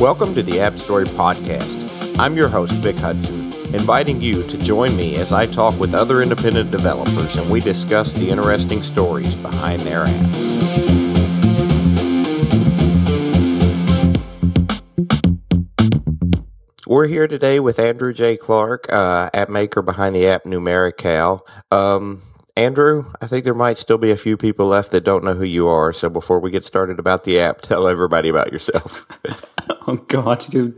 Welcome to the App Story Podcast. I'm your host, Vic Hudson, inviting you to join me as I talk with other independent developers and we discuss the interesting stories behind their apps. We're here today with Andrew J. Clark, uh, app maker behind the app Numerical. Um, Andrew, I think there might still be a few people left that don't know who you are. So before we get started about the app, tell everybody about yourself. oh, God. You're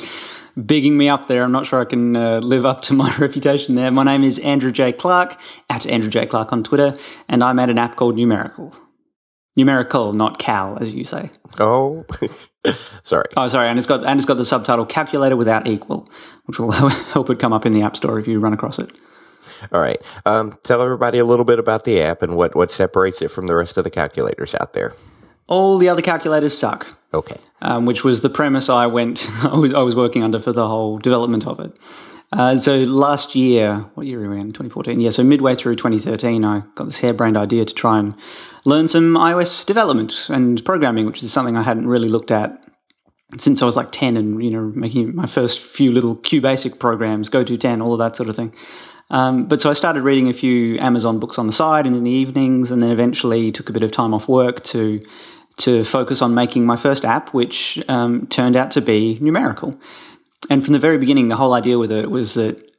bigging me up there. I'm not sure I can uh, live up to my reputation there. My name is Andrew J. Clark, at Andrew J. Clark on Twitter, and I made an app called Numerical. Numerical, not cal, as you say. Oh, sorry. Oh, sorry, and it's got and it's got the subtitle "Calculator without equal," which will help it come up in the App Store if you run across it. All right. Um, tell everybody a little bit about the app and what what separates it from the rest of the calculators out there. All the other calculators suck. Okay. Um, which was the premise I went I was, I was working under for the whole development of it. Uh, so last year, what year are we in? 2014. Yeah, so midway through 2013, I got this harebrained idea to try and learn some iOS development and programming, which is something I hadn't really looked at since I was like 10 and, you know, making my first few little QBasic programs, go to 10, all of that sort of thing. Um, but so I started reading a few Amazon books on the side and in the evenings, and then eventually took a bit of time off work to to focus on making my first app, which um, turned out to be numerical. And from the very beginning, the whole idea with it was that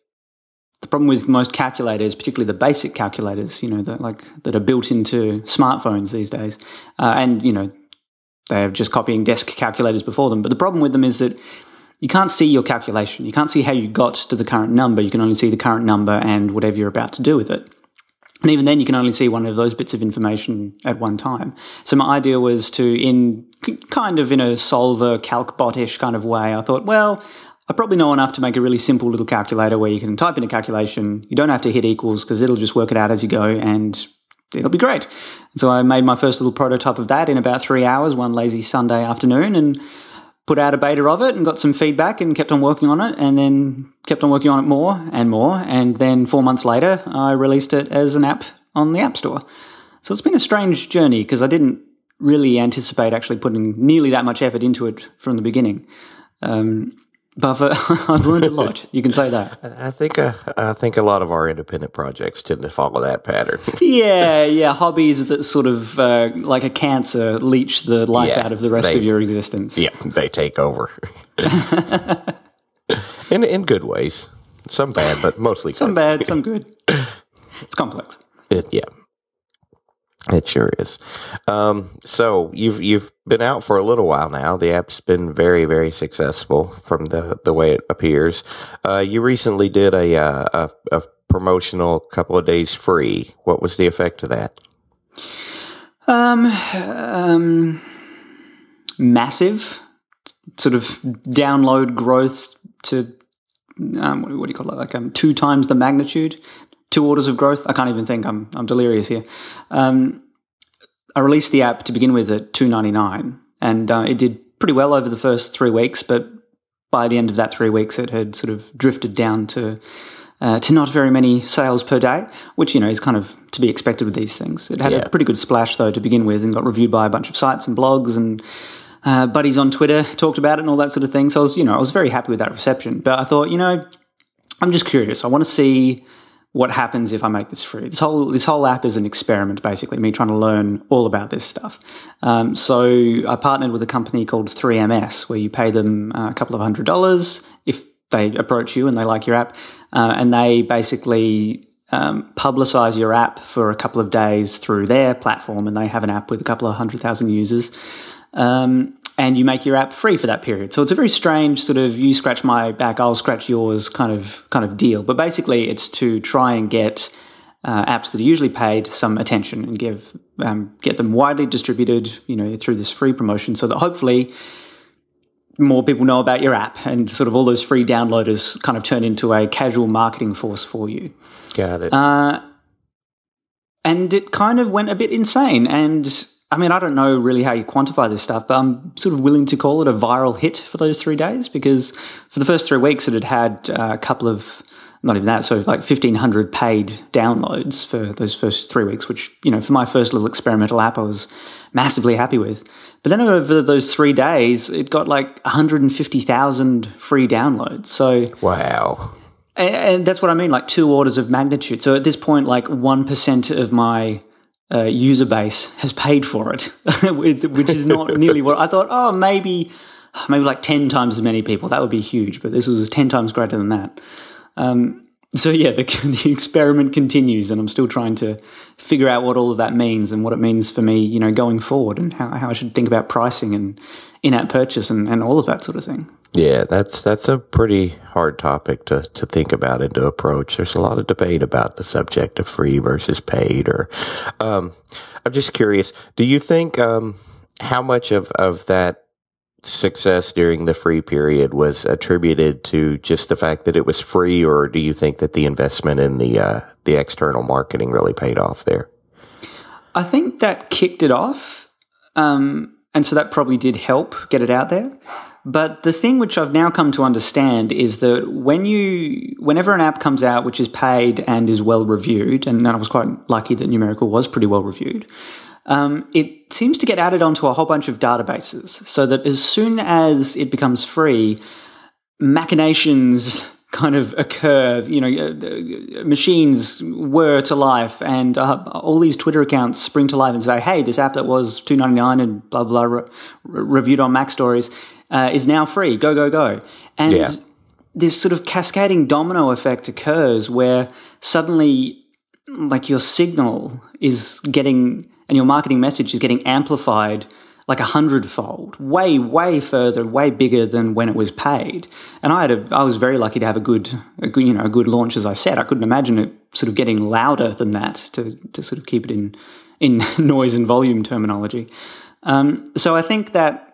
the problem with most calculators, particularly the basic calculators, you know, that like that are built into smartphones these days, uh, and you know, they're just copying desk calculators before them. But the problem with them is that you can't see your calculation. You can't see how you got to the current number. You can only see the current number and whatever you're about to do with it. And even then, you can only see one of those bits of information at one time. So my idea was to, in kind of in a Soulver calc botish kind of way, I thought, well, I probably know enough to make a really simple little calculator where you can type in a calculation. You don't have to hit equals because it'll just work it out as you go and it'll be great. So I made my first little prototype of that in about three hours, one lazy Sunday afternoon, and put out a beta of it and got some feedback and kept on working on it and then kept on working on it more and more. And then four months later, I released it as an app on the App Store. So it's been a strange journey because I didn't really anticipate actually putting nearly that much effort into it from the beginning. Um, but I've learned a lot. You can say that. I think uh, I think a lot of our independent projects tend to follow that pattern. yeah, yeah. Hobbies that sort of uh, like a cancer leech the life yeah, out of the rest they, of your existence. Yeah, they take over. in in good ways. Some bad, but mostly some good. bad, some good. It's complex. It, yeah. It sure is. Um, so you've you've been out for a little while now. The app's been very very successful from the the way it appears. Uh, you recently did a, uh, a, a promotional couple of days free. What was the effect of that? Um, um, massive sort of download growth to um, what, do you call it? Like um, two times the magnitude two orders of growth. I can't even think. I'm I'm delirious here. Um, I released the app to begin with at two ninety nine, and uh, it did pretty well over the first three weeks. But by the end of that three weeks, it had sort of drifted down to uh, to not very many sales per day, which you know is kind of to be expected with these things. It had yeah. a pretty good splash though to begin with, and got reviewed by a bunch of sites and blogs and. Uh, buddies on Twitter talked about it and all that sort of thing. So I was, you know, I was very happy with that reception. But I thought, you know, I'm just curious. I want to see what happens if I make this free. This whole this whole app is an experiment, basically, me trying to learn all about this stuff. Um, so I partnered with a company called 3MS, where you pay them uh, a couple of hundred dollars if they approach you and they like your app, uh, and they basically um, publicize your app for a couple of days through their platform, and they have an app with a couple of hundred thousand users. Um, and you make your app free for that period. So it's a very strange sort of you scratch my back, I'll scratch yours kind of kind of deal. But basically, it's to try and get uh, apps that are usually paid some attention and give um, get them widely distributed, you know, through this free promotion, so that hopefully more people know about your app and sort of all those free downloaders kind of turn into a casual marketing force for you. Got it. Uh, and it kind of went a bit insane and I mean, I don't know really how you quantify this stuff, but I'm sort of willing to call it a viral hit for those three days because for the first three weeks it had had uh, a couple of not even that. So like 1500 paid downloads for those first three weeks, which, you know, for my first little experimental app, I was massively happy with. But then over those three days, it got like 150,000 free downloads. So wow. And, and, that's what I mean, like two orders of magnitude. So at this point, like 1% of my uh, user base has paid for it, which is not nearly what I thought. Oh, maybe, maybe like 10 times as many people. That would be huge. But this was 10 times greater than that. Um, so yeah, the, the, experiment continues, and I'm still trying to figure out what all of that means and what it means for me, you know, going forward, and how, how I should think about pricing and in-app purchase and, and all of that sort of thing. Yeah, that's that's a pretty hard topic to, to think about and to approach. There's a lot of debate about the subject of free versus paid. Or, um, I'm just curious. Do you think um, how much of of that success during the free period was attributed to just the fact that it was free, or do you think that the investment in the uh, the external marketing really paid off there? I think that kicked it off, um, and so that probably did help get it out there. But the thing which I've now come to understand is that when you, whenever an app comes out which is paid and is well reviewed, and I was quite lucky that Numerical was pretty well reviewed, um, it seems to get added onto a whole bunch of databases so that as soon as it becomes free, machinations kind of occur. You know, uh, machines were to life, and uh, all these Twitter accounts spring to life and say, "Hey, this app that was two ninety nine and blah blah, re- reviewed on MacStories uh, is now free. Go go go!" And yeah. this sort of cascading domino effect occurs where suddenly, like your signal is getting and your marketing message is getting amplified like a hundredfold, way, way further, way bigger than when it was paid. And I had a, I was very lucky to have a good, a good, you know, a good launch. As I said, I couldn't imagine it sort of getting louder than that to to sort of keep it in in noise and volume terminology. Um, so I think that.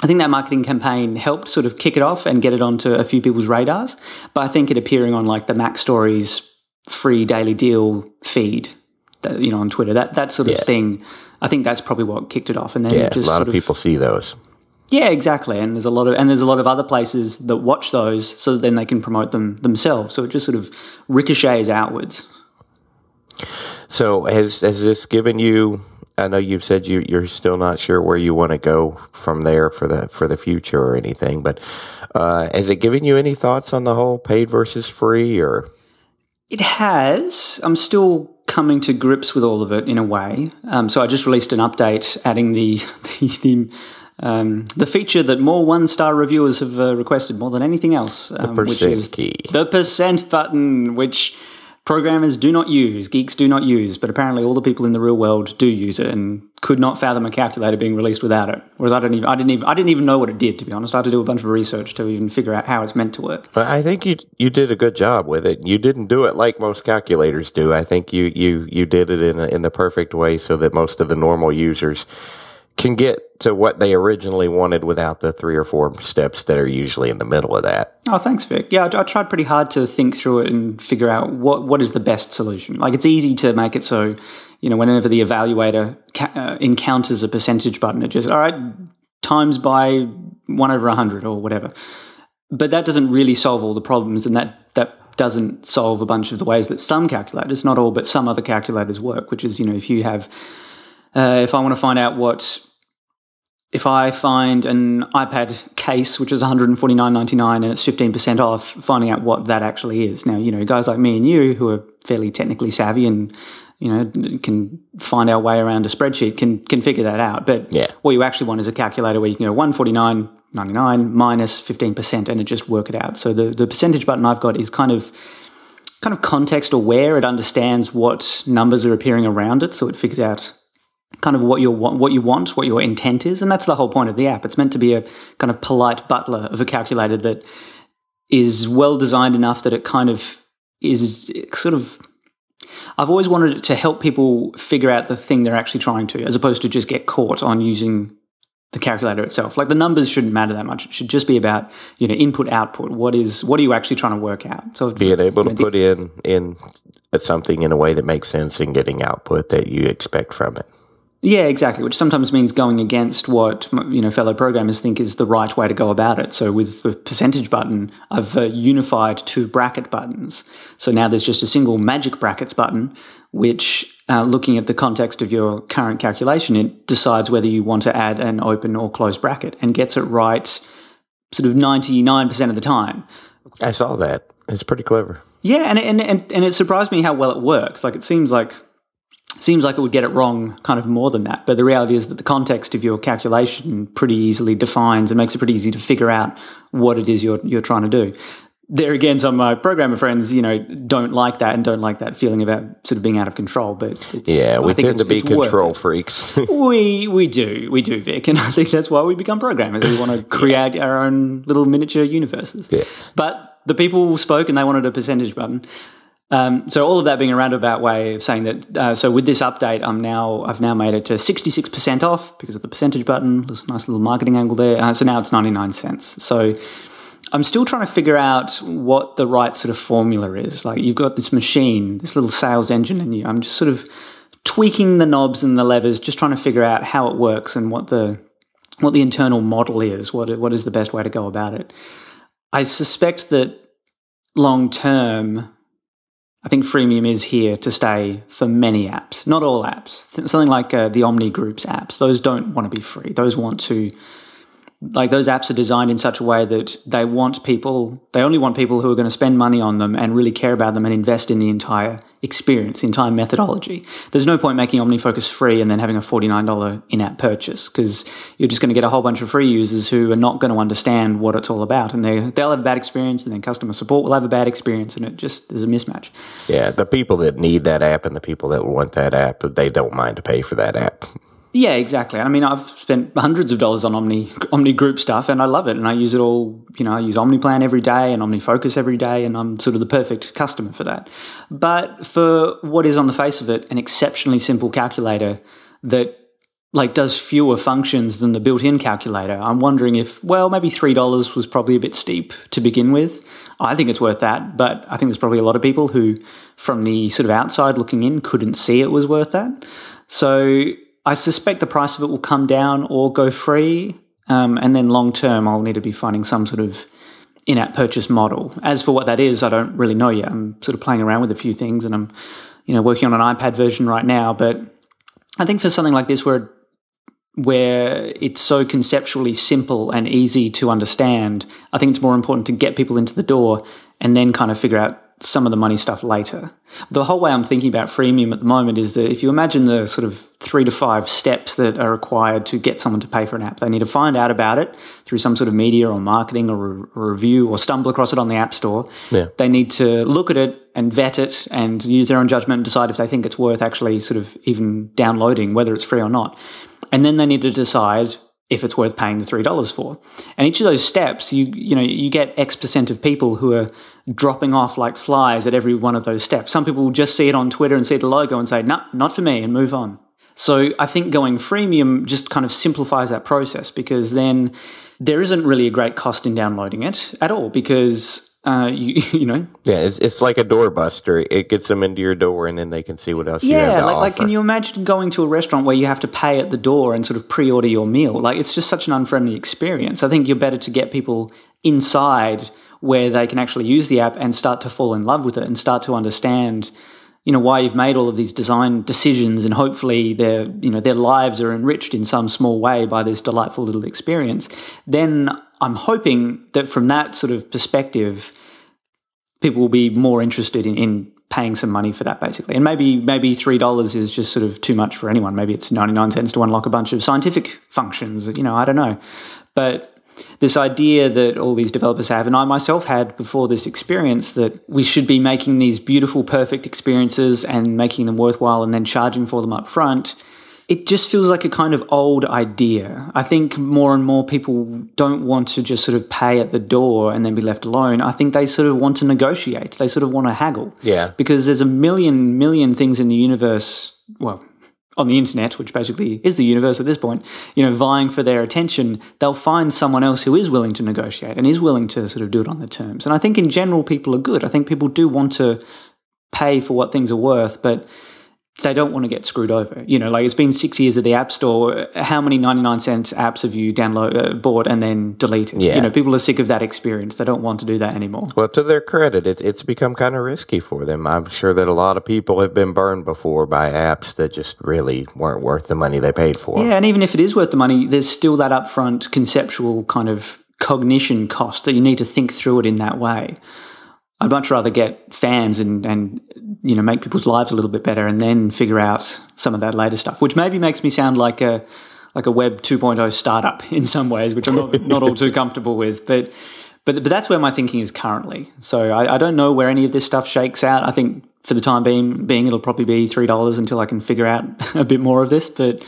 I think that marketing campaign helped sort of kick it off and get it onto a few people's radars. But I think it appearing on like the MacStories free daily deal feed that, you know, on Twitter, that that sort of yeah. thing. I think that's probably what kicked it off. And then yeah, just a lot of, of people see those. Yeah, exactly. And there's a lot of and there's a lot of other places that watch those, so then they can promote them themselves. So it just sort of ricochets outwards. So has has this given you? I know you've said you you're still not sure where you want to go from there for the for the future or anything, but uh, has it given you any thoughts on the whole paid versus free or? It has. I'm still coming to grips with all of it in a way. Um, so I just released an update adding the the, the, um, the feature that more one star reviewers have uh, requested more than anything else, um, which is key. the percent button, which programmers do not use, geeks do not use, but apparently all the people in the real world do use it and could not fathom a calculator being released without it. Whereas I don't even I didn't even I didn't even know what it did to be honest. I had to do a bunch of research to even figure out how it's meant to work. But I think you you did a good job with it. You didn't do it like most calculators do. I think you you you did it in a, in the perfect way so that most of the normal users can get to what they originally wanted without the three or four steps that are usually in the middle of that. Oh, thanks, Vic. Yeah, I, I, tried pretty hard to think through it and figure out what, what is the best solution. Like, it's easy to make it so, you know, whenever the evaluator ca- uh, encounters a percentage button, it just, all right, times by one over a 100 or whatever. But that doesn't really solve all the problems, and that, that doesn't solve a bunch of the ways that some calculators, not all, but some other calculators work, which is, you know, if you have uh, if I want to find out what, if I find an iPad case which is 149.99 and it's 15% off, finding out what that actually is. Now, you know, guys like me and you who are fairly technically savvy and you know can find our way around a spreadsheet can can figure that out. But yeah. what you actually want is a calculator where you can go 149.99 minus 15% and it just work it out. So the the percentage button I've got is kind of kind of context aware. It understands what numbers are appearing around it, so it figures out kind of what you want, what you want, what your intent is, and that's the whole point of the app. It's meant to be a kind of polite butler of a calculator that is well designed enough that it kind of is sort of. I've always wanted it to help people figure out the thing they're actually trying to, as opposed to just get caught on using the calculator itself. Like the numbers shouldn't matter that much. It should just be about you know input output. What is what are you actually trying to work out? So being able to put in in something in a way that makes sense and getting output that you expect from it. Yeah, exactly. Which sometimes means going against what you know fellow programmers think is the right way to go about it. So with the percentage button, I've uh, unified two bracket buttons. So now there's just a single magic brackets button, which, uh, looking at the context of your current calculation, it decides whether you want to add an open or closed bracket and gets it right, sort of ninety nine percent of the time. I saw that. It's pretty clever. Yeah, and, and and and it surprised me how well it works. Like it seems like seems like it would get it wrong kind of more than that. But the reality is that the context of your calculation pretty easily defines and makes it pretty easy to figure out what it is you're, you're trying to do. There again, some of my programmer friends, you know, don't like that and don't like that feeling about sort of being out of control. But yeah, we tend to be control freaks. we we do we do, Vic, and I think that's why we become programmers. We want to create yeah. our own little miniature universes. Yeah. But the people spoke and they wanted a percentage button. Um, so all of that being a roundabout way of saying that. Uh, so with this update, I'm now I've now made it to 66% off because of the percentage button. There's a nice little marketing angle there. Uh, so now it's 99 cents. So I'm still trying to figure out what the right sort of formula is. Like you've got this machine, this little sales engine, and you, I'm just sort of tweaking the knobs and the levers, just trying to figure out how it works and what the what the internal model is. What what is the best way to go about it? I suspect that long term I think freemium is here to stay for many apps, not all apps. Something like uh, the Omni Group's apps, those don't want to be free. Those want to like those apps are designed in such a way that they want people they only want people who are going to spend money on them and really care about them and invest in the entire experience the entire methodology. There's no point making omnifocus free and then having a $49 in-app purchase because you're just going to get a whole bunch of free users who are not going to understand what it's all about and they, they'll have a bad experience and then customer support will have a bad experience and it just there's a mismatch. Yeah the people that need that app and the people that want that app they don't mind to pay for that app yeah, exactly. I mean, I've spent hundreds of dollars on Omni Omni Group stuff, and I love it. And I use it all. You know, I use OmniPlan every day and OmniFocus every day, and I'm sort of the perfect customer for that. But for what is on the face of it, an exceptionally simple calculator that like does fewer functions than the built-in calculator. I'm wondering if, well, maybe three dollars was probably a bit steep to begin with. I think it's worth that, but I think there's probably a lot of people who, from the sort of outside looking in, couldn't see it was worth that. So I suspect the price of it will come down or go free. Um, and then long term, I'll need to be finding some sort of in app purchase model. As for what that is, I don't really know yet. I'm sort of playing around with a few things and I'm, you know, working on an iPad version right now. But I think for something like this, where where it's so conceptually simple and easy to understand, I think it's more important to get people into the door and then kind of figure out some of the money stuff later. The whole way I'm thinking about freemium at the moment is that if you imagine the sort of three to five steps that are required to get someone to pay for an app, they need to find out about it through some sort of media or marketing or, a review or stumble across it on the App Store. Yeah. They need to look at it and vet it and use their own judgment and decide if they think it's worth actually sort of even downloading, whether it's free or not. And then they need to decide if it's worth paying the three dollars for. And each of those steps, you you know, you get X percent of people who are dropping off like flies at every one of those steps. Some people will just see it on Twitter and see the logo and say, "No, nah, not for me," and move on. So I think going freemium just kind of simplifies that process because then there isn't really a great cost in downloading it at all because uh, you, you know. Yeah, it's, it's like a doorbuster. It gets them into your door, and then they can see what else. Yeah, like, like can you imagine going to a restaurant where you have to pay at the door and sort of pre-order your meal? Like it's just such an unfriendly experience. I think you're better to get people inside where they can actually use the app and start to fall in love with it and start to understand you know why you've made all of these design decisions and hopefully their you know their lives are enriched in some small way by this delightful little experience then i'm hoping that from that sort of perspective people will be more interested in, in paying some money for that basically. And maybe maybe three dollars is just sort of too much for anyone. Maybe it's 99 cents to unlock a bunch of scientific functions you know i don't know. But this idea that all these developers have, and I myself had before this experience, that we should be making these beautiful, perfect experiences and making them worthwhile and then charging for them up front. It just feels like a kind of old idea. I think more and more people don't want to just sort of pay at the door and then be left alone. I think they sort of want to negotiate. They sort of want to haggle. Yeah. Because there's a million, million things in the universe. Well, on the internet, which basically is the universe at this point, you know, vying for their attention, they'll find someone else who is willing to negotiate and is willing to sort of do it on the terms. And I think in general, people are good. I think people do want to pay for what things are worth, but they don't want to get screwed over. You know, like it's been six years of the App Store. How many 99 cent apps have you download, uh, bought and then deleted? Yeah. You know, people are sick of that experience. They don't want to do that anymore. Well, to their credit, it's it's become kind of risky for them. I'm sure that a lot of people have been burned before by apps that just really weren't worth the money they paid for. Yeah, and even if it is worth the money, there's still that upfront conceptual kind of cognition cost that you need to think through it in that way. I'd much rather get fans and, and you know make people's lives a little bit better, and then figure out some of that later stuff, which maybe makes me sound like a like a Web 2.0 startup in some ways, which I'm not not all too comfortable with, but. But, but that's where my thinking is currently. So I, I don't know where any of this stuff shakes out. I think for the time being, being it'll probably be three dollars until I can figure out a bit more of this. But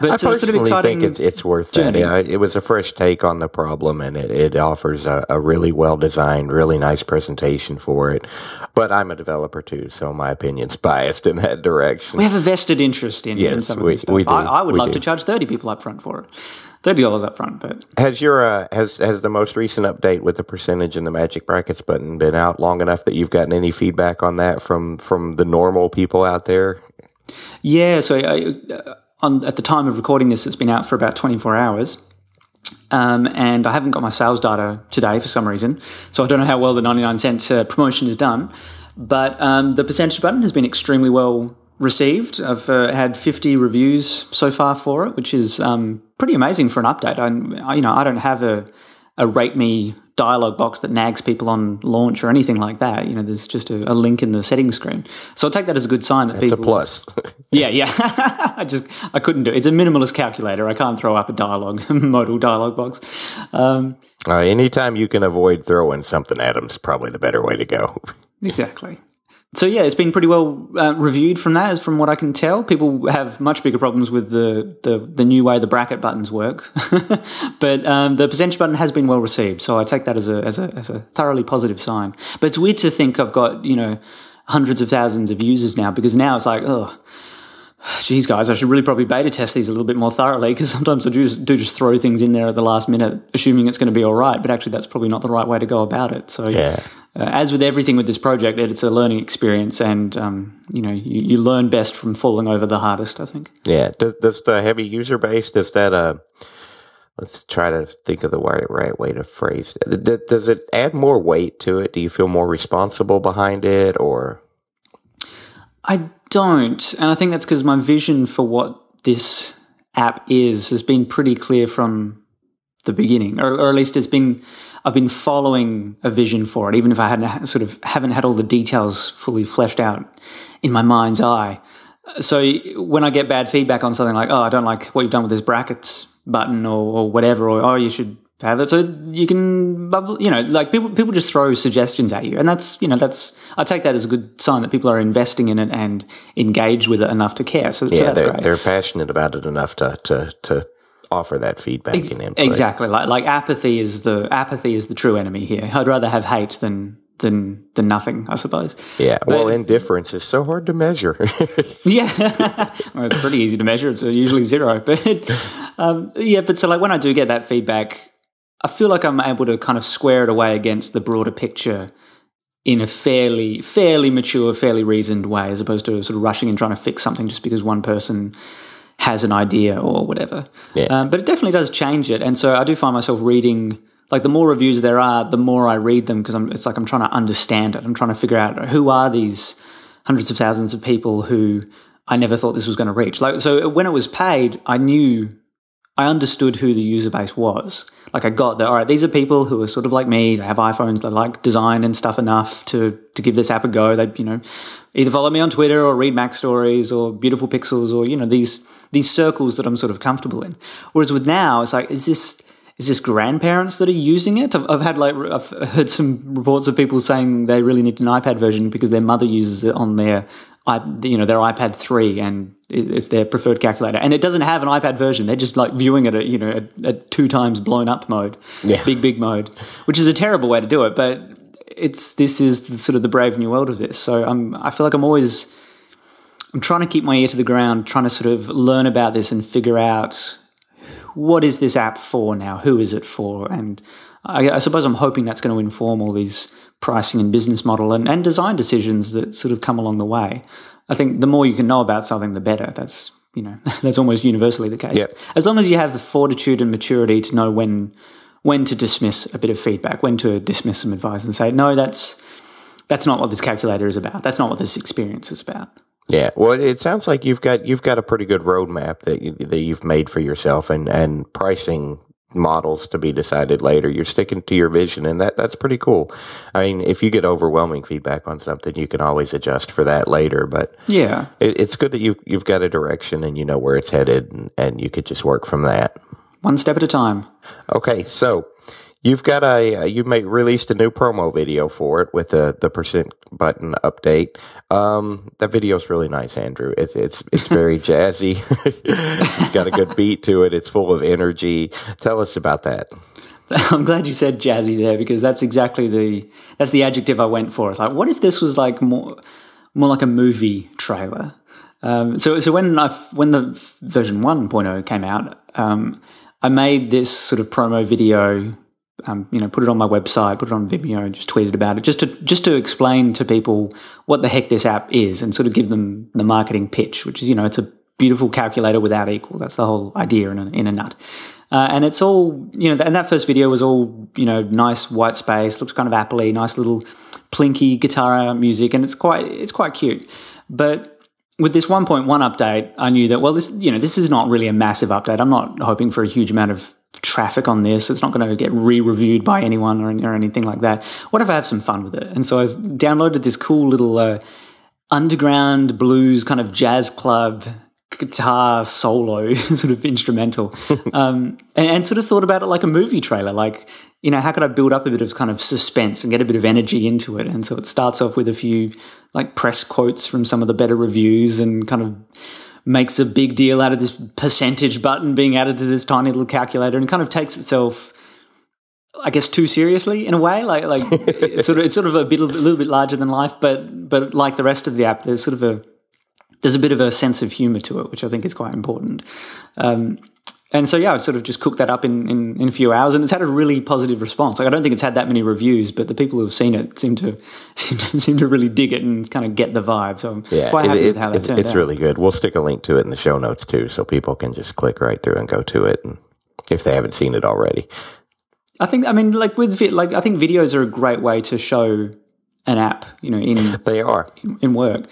but I it's a sort of personally think it's it's worth that. journey. Yeah, it was a fresh take on the problem, and it, it offers a, a really well designed, really nice presentation for it. But I'm a developer too, so my opinion's biased in that direction. We have a vested interest in, in Yes, some of this stuff. we do. I, I would We love do. to charge thirty people up front for it, thirty dollars up front. But Has your uh, has has the most recent update with the percentage and the magic brackets button been out long enough that you've gotten any feedback on that from from the normal people out there? yeah, so I, uh, on at the time of recording this, it's been out for about twenty four hours. Um, and I haven't got my sales data today for some reason, so I don't know how well the 99 cent uh, promotion is done. But um, the percentage button has been extremely well received. I've uh, had 50 reviews so far for it, which is um, pretty amazing for an update. I- you know, I don't have a, a rate me dialog box that nags people on launch or anything like that. You know, there's just a, a link in the settings screen. So I'll take that as a good sign that It's a plus. Yeah, yeah. I just I couldn't do it. It's a minimalist calculator. I can't throw up a dialogue modal dialogue box. Um, uh, anytime you can avoid throwing something at them's probably the better way to go. exactly. So yeah, it's been pretty well uh, reviewed from that, as from what I can tell. People have much bigger problems with the the, the new way the bracket buttons work, but um, the percentage button has been well received. So I take that as a as a as a thoroughly positive sign. But it's weird to think I've got you know hundreds of thousands of users now because now it's like oh geez, guys, I should really probably beta test these a little bit more thoroughly because sometimes I do just, do just throw things in there at the last minute, assuming it's going to be all right. But actually, that's probably not the right way to go about it. So, Yeah. uh, as with everything with this project, it's a learning experience, and um, you know, you, you learn best from falling over the hardest. I think. Yeah. Does, does the heavy user base does that uh let's try to think of the right right way to phrase it. Does it add more weight to it? Do you feel more responsible behind it or I don't, and I think that's because my vision for what this app is has been pretty clear from the beginning, or, or at least it's been. I've been following a vision for it, even if I hadn't sort of haven't had all the details fully fleshed out in my mind's eye. So when I get bad feedback on something like, "Oh, I don't like what you've done with this brackets button," or, or whatever, or "Oh, you should have it," so you can, bubble, you know, like people people just throw suggestions at you, and that's you know that's I take that as a good sign that people are investing in it and engaged with it enough to care. So, so yeah, that's they're great. they're passionate about it enough to to to offer that feedback and input. Exactly. Like like apathy is the apathy is the true enemy here. I'd rather have hate than than than nothing, I suppose. Yeah. well, indifference is so hard to measure. Yeah, well, it's pretty easy to measure. It's usually zero, but um, yeah. But so like when I do get that feedback, I feel like I'm able to kind of square it away against the broader picture in a fairly fairly mature, fairly reasoned way, as opposed to sort of rushing and trying to fix something just because one person has an idea or whatever. Yeah. Um, but it definitely does change it, and so I do find myself reading. Like the more reviews there are, the more I read them because it's like I'm trying to understand it. I'm trying to figure out who are these hundreds of thousands of people who I never thought this was going to reach. Like so, when it was paid, I knew, I understood who the user base was. Like I got that. All right, these are people who are sort of like me. They have iPhones. They like design and stuff enough to to give this app a go. They you know either follow me on Twitter or read MacStories or Beautiful Pixels or you know these these circles that I'm sort of comfortable in. Whereas with now, it's like is this is this grandparents that are using it? I've, I've had like I've heard some reports of people saying they really need an iPad version because their mother uses it on their you know their iPad three and it's their preferred calculator, and it doesn't have an iPad version. They're just like viewing it at you know at, at two times blown up mode, Yeah. big big mode, which is a terrible way to do it. But it's this is the, sort of the brave new world of this. So I'm I feel like I'm always I'm trying to keep my ear to the ground, trying to sort of learn about this and figure out what is this app for now? Who is it for? And I, I suppose I'm hoping that's going to inform all these pricing and business model and, and design decisions that sort of come along the way. I think the more you can know about something, the better. That's you know that's almost universally the case. Yep. As long as you have the fortitude and maturity to know when when to dismiss a bit of feedback, when to dismiss some advice, and say no, that's that's not what this calculator is about. That's not what this experience is about. Yeah, well, it sounds like you've got you've got a pretty good roadmap that you, that you've made for yourself, and and pricing models to be decided later. You're sticking to your vision, and that that's pretty cool. I mean, if you get overwhelming feedback on something, you can always adjust for that later. But Yeah, it, it's good that you you've got a direction and you know where it's headed, and, and you could just work from that. one step at a time. Okay, so you've got a you made released a new promo video for it with the the percent button update. Um, that is really nice, Andrew. It's it's it's very jazzy. it's got a good beat to it. It's full of energy. Tell us about that. I'm glad you said jazzy there because that's exactly the that's the adjective I went for. It's like, what if this was like more more like a movie trailer? Um, so so when I when the version 1.0 came out, um, I made this sort of promo video. Um, you know, put it on my website, put it on Vimeo, and just tweeted about it, just to just to explain to people what the heck this app is, and sort of give them the marketing pitch, which is you know it's a beautiful calculator without equal. That's the whole idea in a, in a nut. Uh, and it's all, you know, and that first video was all, you know, nice white space, looks kind of appley, nice little plinky guitar music, and it's quite, it's quite cute. But with this 1.1 update, I knew that, well, this, you know, this is not really a massive update. I'm not hoping for a huge amount of traffic on this. It's not going to get re-reviewed by anyone or, or anything like that. What if I have some fun with it? And so I downloaded this cool little uh, underground blues kind of jazz club guitar solo sort of instrumental um, and, and, sort of thought about it like a movie trailer like you know how could i build up a bit of kind of suspense and get a bit of energy into it and so it starts off with a few like press quotes from some of the better reviews and kind of makes a big deal out of this percentage button being added to this tiny little calculator and kind of takes itself I guess too seriously in a way. Like like it's sort of it's sort of a bit a little bit larger than life, but but like the rest of the app, there's sort of a there's a bit of a sense of humor to it, which I think is quite important. Um, and so yeah, I've sort of just cooked that up in, in, in, a few hours, and it's had a really positive response. Like I don't think it's had that many reviews, but the people who've seen it seem to seem to, seem to really dig it and kind of get the vibe. So I'm yeah, quite happy it, with how it's, that turned it's out. really good. We'll stick a link to it in the show notes too, so people can just click right through and go to it, and if they haven't seen it already. I think I mean like with vi- like I think videos are a great way to show an app. You know, in They are. in, in work,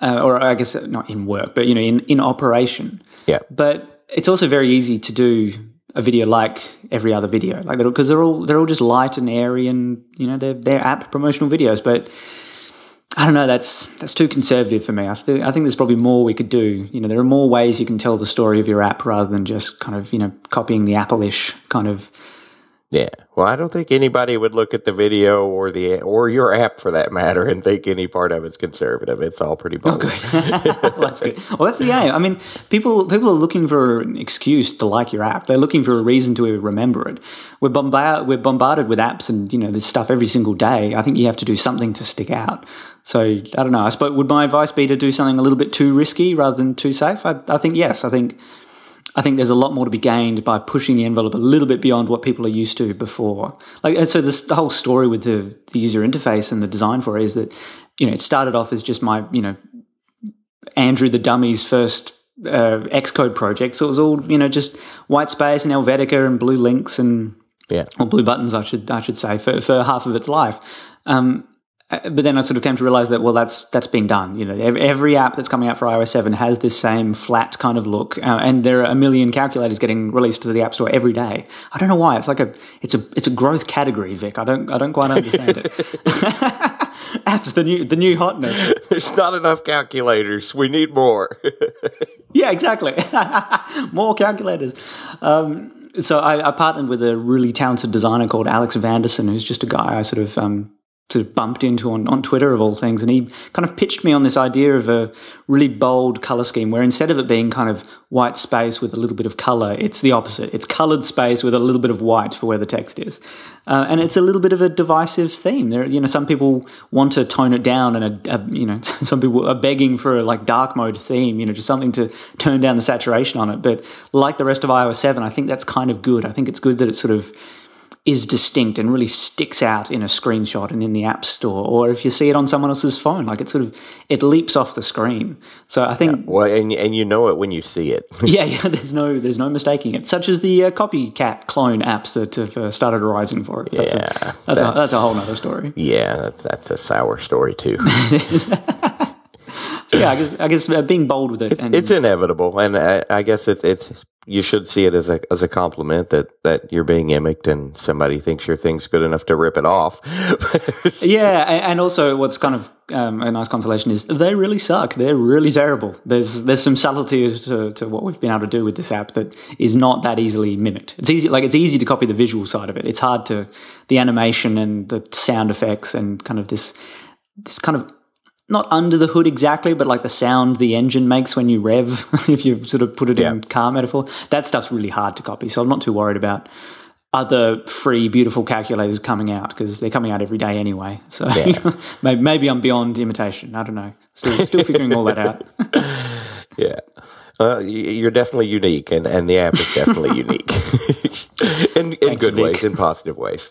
uh, or I guess not in work, but you know, in in operation. Yeah. But it's also very easy to do a video like every other video, like because they're all they're all just light and airy, and you know they're they're app promotional videos. But I don't know, that's that's too conservative for me. I, th- I think there's probably more we could do. You know, there are more ways you can tell the story of your app rather than just kind of you know copying the Apple-ish kind of. Yeah. Well, I don't think anybody would look at the video or the or your app for that matter and think any part of it's conservative. It's all pretty oh, bold. Good. well, that's good. Well, that's the aim. I mean, people people are looking for an excuse to like your app. They're looking for a reason to remember it. We're bombarded we're bombarded with apps and you know this stuff every single day. I think you have to do something to stick out. So I don't know. I suppose would my advice be to do something a little bit too risky rather than too safe? I, I think yes. I think I think there's a lot more to be gained by pushing the envelope a little bit beyond what people are used to before. Like, and so this, the whole story with the, the user interface and the design for it is that, you know, it started off as just my, you know, Andrew the Dummy's first uh, Xcode project. So it was all, you know, just white space and Helvetica and blue links and, Yeah. or blue buttons, I should, I should say, for, for half of its life. Um, but then I sort of came to realize that well, that's that's been done. You know, every, every app that's coming out for iOS seven has this same flat kind of look, uh, and there are a million calculators getting released to the App Store every day. I don't know why. It's like a it's a it's a growth category, Vic. I don't I don't quite understand it. Apps the new the new hotness. There's not enough calculators. We need more. Yeah, exactly. More calculators. Um, so I, I partnered with a really talented designer called Alex Vanderson, who's just a guy I sort of um, sort of bumped into on, on Twitter of all things, and he kind of pitched me on this idea of a really bold color scheme where instead of it being kind of white space with a little bit of color, it's the opposite. It's colored space with a little bit of white for where the text is, uh, and it's a little bit of a divisive theme. There, you know, some people want to tone it down, and a, a, you know, some people are begging for a like dark mode theme. You know, just something to turn down the saturation on it. But like the rest of iOS seven, I think that's kind of good. I think it's good that it's sort of is distinct and really sticks out in a screenshot and in the app store or if you see it on someone else's phone like it sort of it leaps off the screen so i think Well, and and you know it when you see it. yeah yeah there's no there's no mistaking it such as the uh, copycat clone apps that have uh, started arising for it that's, Yeah, a, that's, a, that's- that's a whole nother story yeah, that's, that's a sour story too. so yeah i guess, I guess uh, being bold with it and it's inevitable, and I, I guess it's it's you should see it as a as a compliment that that you're being mimicked and somebody thinks your thing's good enough to rip it off. Yeah, and also what's kind of um, a nice consolation is they really suck. They're really terrible. There's there's some subtlety to, to what we've been able to do with this app that is not that easily mimicked. It's easy, like it's easy to copy the visual side of it. It's hard to the animation and the sound effects and kind of this this kind of not under the hood exactly, but like the sound the engine makes when you rev, if you sort of put it in car metaphor, that stuff's really hard to copy. So I'm not too worried about other free, beautiful calculators coming out because they're coming out every day anyway. So maybe, maybe I'm beyond imitation. I don't know. Still, still figuring all that out. yeah. Y- you're definitely unique, and, and the app is definitely unique in, in good Vic. ways, in positive ways.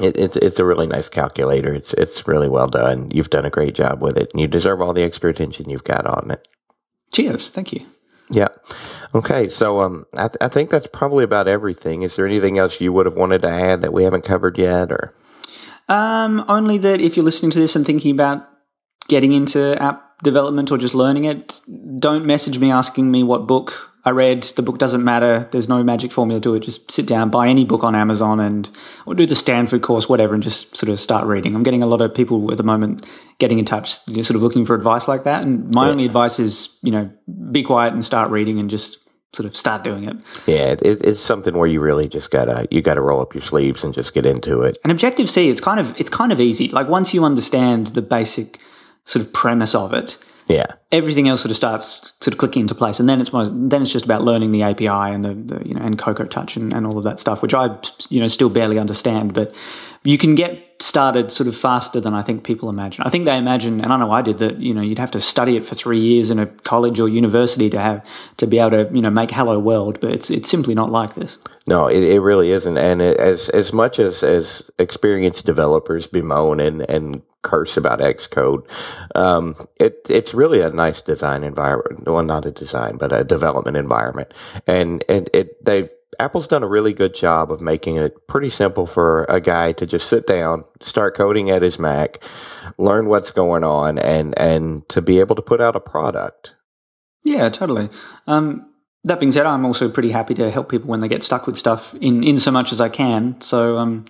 It, it's it's a really nice calculator. It's it's really well done. You've done a great job with it, and you deserve all the extra attention you've got on it. Cheers. Thank you. Yeah. Okay. So um, I, th- I think that's probably about everything. Is there anything else you would have wanted to add that we haven't covered yet, or? Um, only that if you're listening to this and thinking about getting into app development or just learning it, don't message me asking me what book I read. The book doesn't matter. There's no magic formula to it. Just sit down, buy any book on Amazon, and or do the Stanford course, whatever, and just sort of start reading. I'm getting a lot of people at the moment getting in touch, you know, sort of looking for advice like that. And my only advice is, you know, be quiet and start reading, and just sort of start doing it. Yeah, it, it's something where you really just gotta you gotta roll up your sleeves and just get into it. And Objective C, it's kind of it's kind of easy. Like once you understand the basic sort of premise of it, Yeah. Everything else sort of starts sort of clicking into place. And then it's then it's just about learning the API and the, the you know and Cocoa Touch and, and all of that stuff, which I you know still barely understand. But you can get started sort of faster than I think people imagine. I think they imagine, and I know I did that. You know, you'd have to study it for three years in a college or university to have to be able to you know make Hello World. But it's it's simply not like this. No, it, it really isn't. And it, as as much as as experienced developers bemoan and and curse about Xcode, um, it it's really a nice design environment. Well, not a design, but a development environment. And and it they Apple's done a really good job of making it pretty simple for a guy to just sit down, start coding at his Mac, learn what's going on, and and to be able to put out a product. Yeah, totally. Um, that being said, I'm also pretty happy to help people when they get stuck with stuff in, in so much as I can. So um,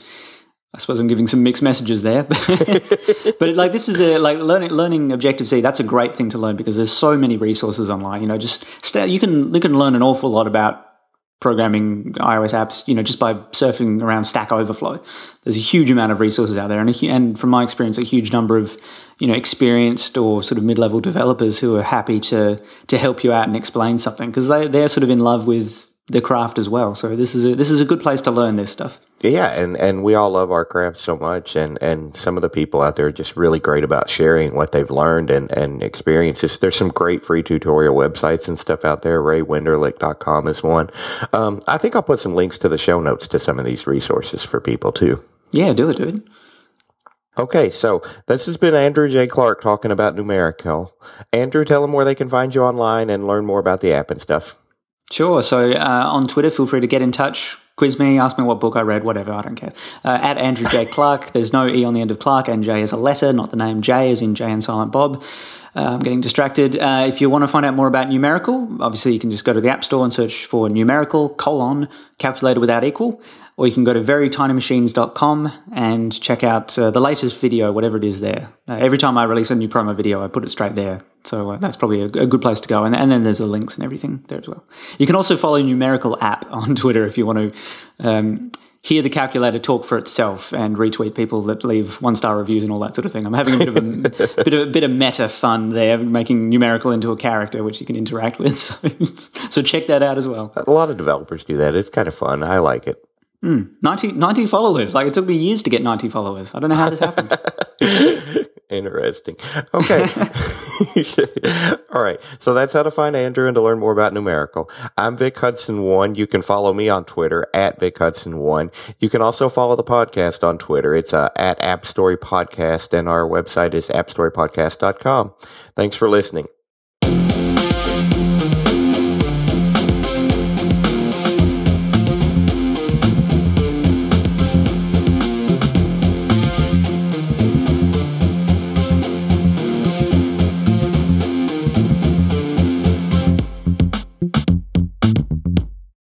I suppose I'm giving some mixed messages there. but like this is a like learning learning Objective C. That's a great thing to learn because there's so many resources online. You know, just stay, you can you can learn an awful lot about programming iOS apps, you know, just by surfing around Stack Overflow. There's a huge amount of resources out there, and, a, and from my experience, a huge number of, you know, experienced or sort of mid-level developers who are happy to to help you out and explain something because they they're sort of in love with the craft as well. So this is a this is a good place to learn this stuff. Yeah, and, and we all love our craft so much, and, and some of the people out there are just really great about sharing what they've learned and, and experiences. There's some great free tutorial websites and stuff out there. RayWenderlich.com is one. Um, I think I'll put some links to the show notes to some of these resources for people too. Yeah, do it, dude. Okay, so this has been Andrew J. Clark talking about Numerical. Andrew, tell them where they can find you online and learn more about the app and stuff. Sure. So uh, on Twitter, feel free to get in touch, quiz me, ask me what book I read, whatever. I don't care. Uh, at Andrew J. Clark. There's no E on the end of Clark, and J is a letter, not the name Jay, as in Jay and Silent Bob. Uh, I'm getting distracted. Uh, if you want to find out more about numerical, obviously you can just go to the App Store and search for numerical colon calculator without equal, or you can go to verytinymachines.com and check out uh, the latest video, whatever it is there. Uh, every time I release a new promo video, I put it straight there. So uh, that's probably a, a good place to go. And, and then there's the links and everything there as well. You can also follow Numerical app on Twitter if you want to um, hear the calculator talk for itself and retweet people that leave one star reviews and all that sort of thing. I'm having a bit of a bit of a bit of meta fun there, making Numerical into a character which you can interact with. So, so check that out as well. A lot of developers do that. It's kind of fun. I like it. 90, 90 followers. Like it took me years to get 90 followers. I don't know how this happened. Interesting. Okay. All right. So that's how to find Andrew and to learn more about numerical. I'm Vic Hudson one. You can follow me on Twitter at Vic Hudson one. You can also follow the podcast on Twitter. It's uh, at App Story Podcast and our website is appstorypodcast.com. Thanks for listening.